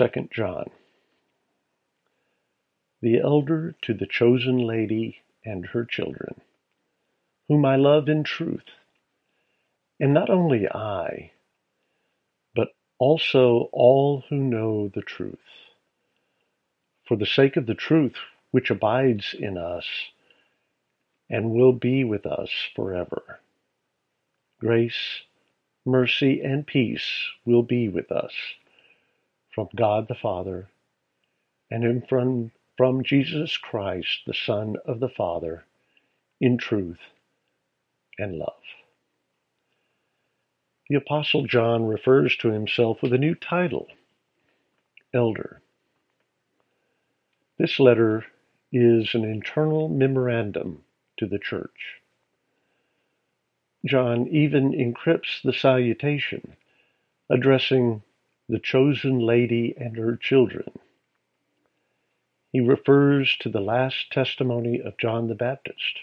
2 John. The elder to the chosen lady and her children, whom I love in truth, and not only I, but also all who know the truth, for the sake of the truth which abides in us and will be with us forever. Grace, mercy, and peace will be with us from God the Father and from, from Jesus Christ, the Son of the Father, in truth and love. The Apostle John refers to himself with a new title, Elder. This letter is an internal memorandum to the church. John even encrypts the salutation, addressing the chosen lady and her children. He refers to the last testimony of John the Baptist,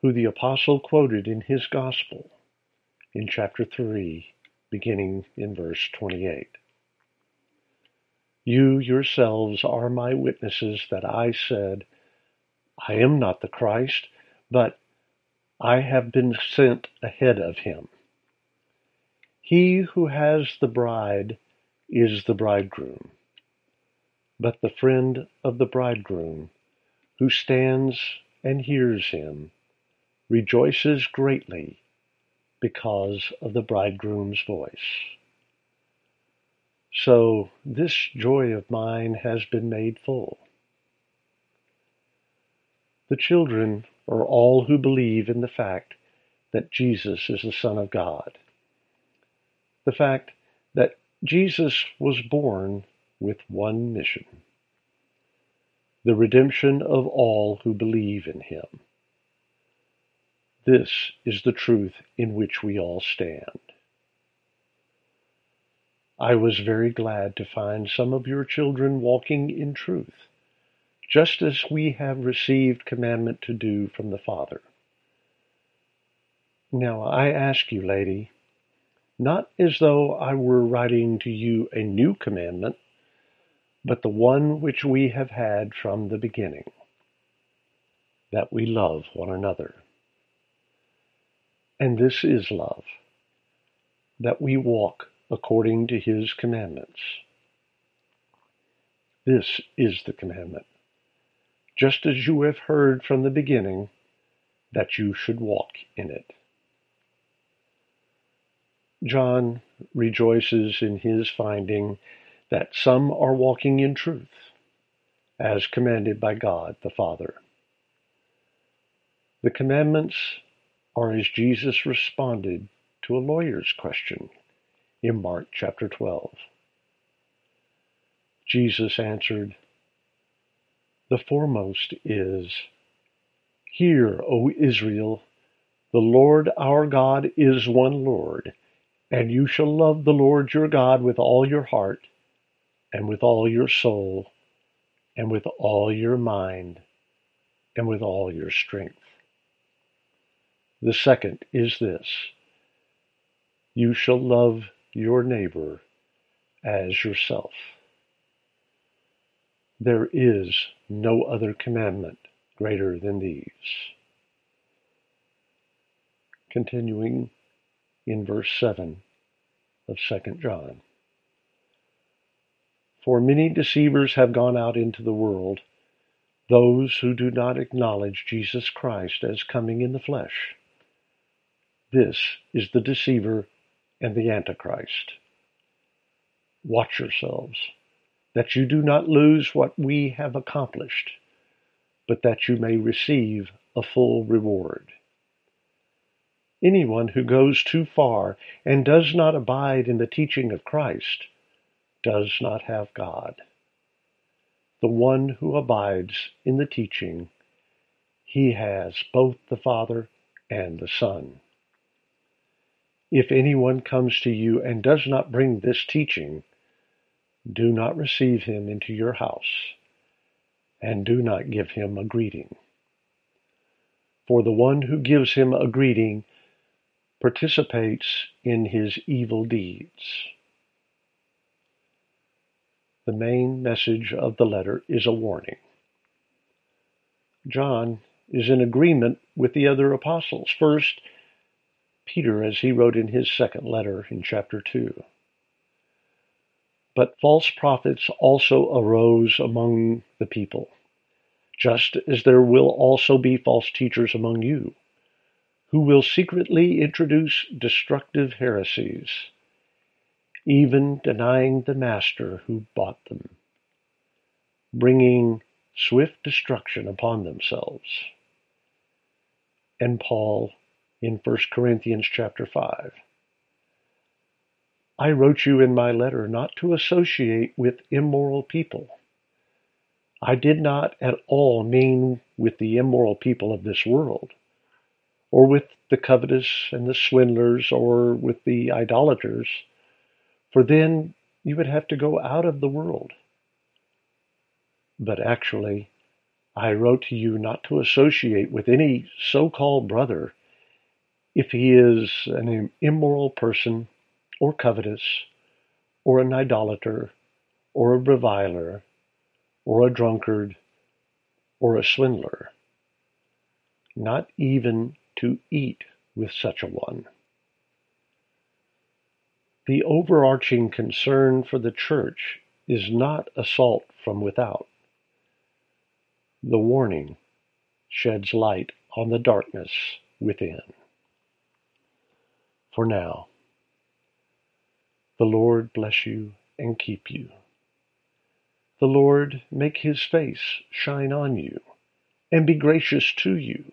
who the apostle quoted in his gospel in chapter 3, beginning in verse 28. You yourselves are my witnesses that I said, I am not the Christ, but I have been sent ahead of him. He who has the bride is the bridegroom. But the friend of the bridegroom, who stands and hears him, rejoices greatly because of the bridegroom's voice. So this joy of mine has been made full. The children are all who believe in the fact that Jesus is the Son of God the fact that Jesus was born with one mission the redemption of all who believe in him. This is the truth in which we all stand. I was very glad to find some of your children walking in truth, just as we have received commandment to do from the Father. Now I ask you, lady, not as though I were writing to you a new commandment, but the one which we have had from the beginning, that we love one another. And this is love, that we walk according to his commandments. This is the commandment, just as you have heard from the beginning, that you should walk in it. John rejoices in his finding that some are walking in truth, as commanded by God the Father. The commandments are as Jesus responded to a lawyer's question in Mark chapter 12. Jesus answered, The foremost is, Hear, O Israel, the Lord our God is one Lord and you shall love the Lord your God with all your heart, and with all your soul, and with all your mind, and with all your strength. The second is this you shall love your neighbor as yourself. There is no other commandment greater than these. Continuing in verse 7 of Second John. For many deceivers have gone out into the world, those who do not acknowledge Jesus Christ as coming in the flesh. This is the deceiver and the Antichrist. Watch yourselves, that you do not lose what we have accomplished, but that you may receive a full reward. Anyone who goes too far and does not abide in the teaching of Christ does not have God. The one who abides in the teaching, he has both the Father and the Son. If anyone comes to you and does not bring this teaching, do not receive him into your house, and do not give him a greeting. For the one who gives him a greeting participates in his evil deeds. the main message of the letter is a warning. John is in agreement with the other apostles. First, Peter, as he wrote in his second letter in chapter 2. But false prophets also arose among the people, just as there will also be false teachers among you, who will secretly introduce destructive heresies, even denying the master who bought them, bringing swift destruction upon themselves. And Paul in 1 Corinthians chapter 5. I wrote you in my letter not to associate with immoral people. I did not at all mean with the immoral people of this world, or with the covetous and the swindlers, or with the idolaters, for then you would have to go out of the world. But actually, I wrote to you not to associate with any so called brother if he is an immoral person, or covetous, or an idolater, or a reviler, or a drunkard, or a swindler, not even to eat with such a one. The overarching concern for the church is not assault from without. The warning sheds light on the darkness within for now. The Lord bless you and keep you. The Lord make his face shine on you and be gracious to you.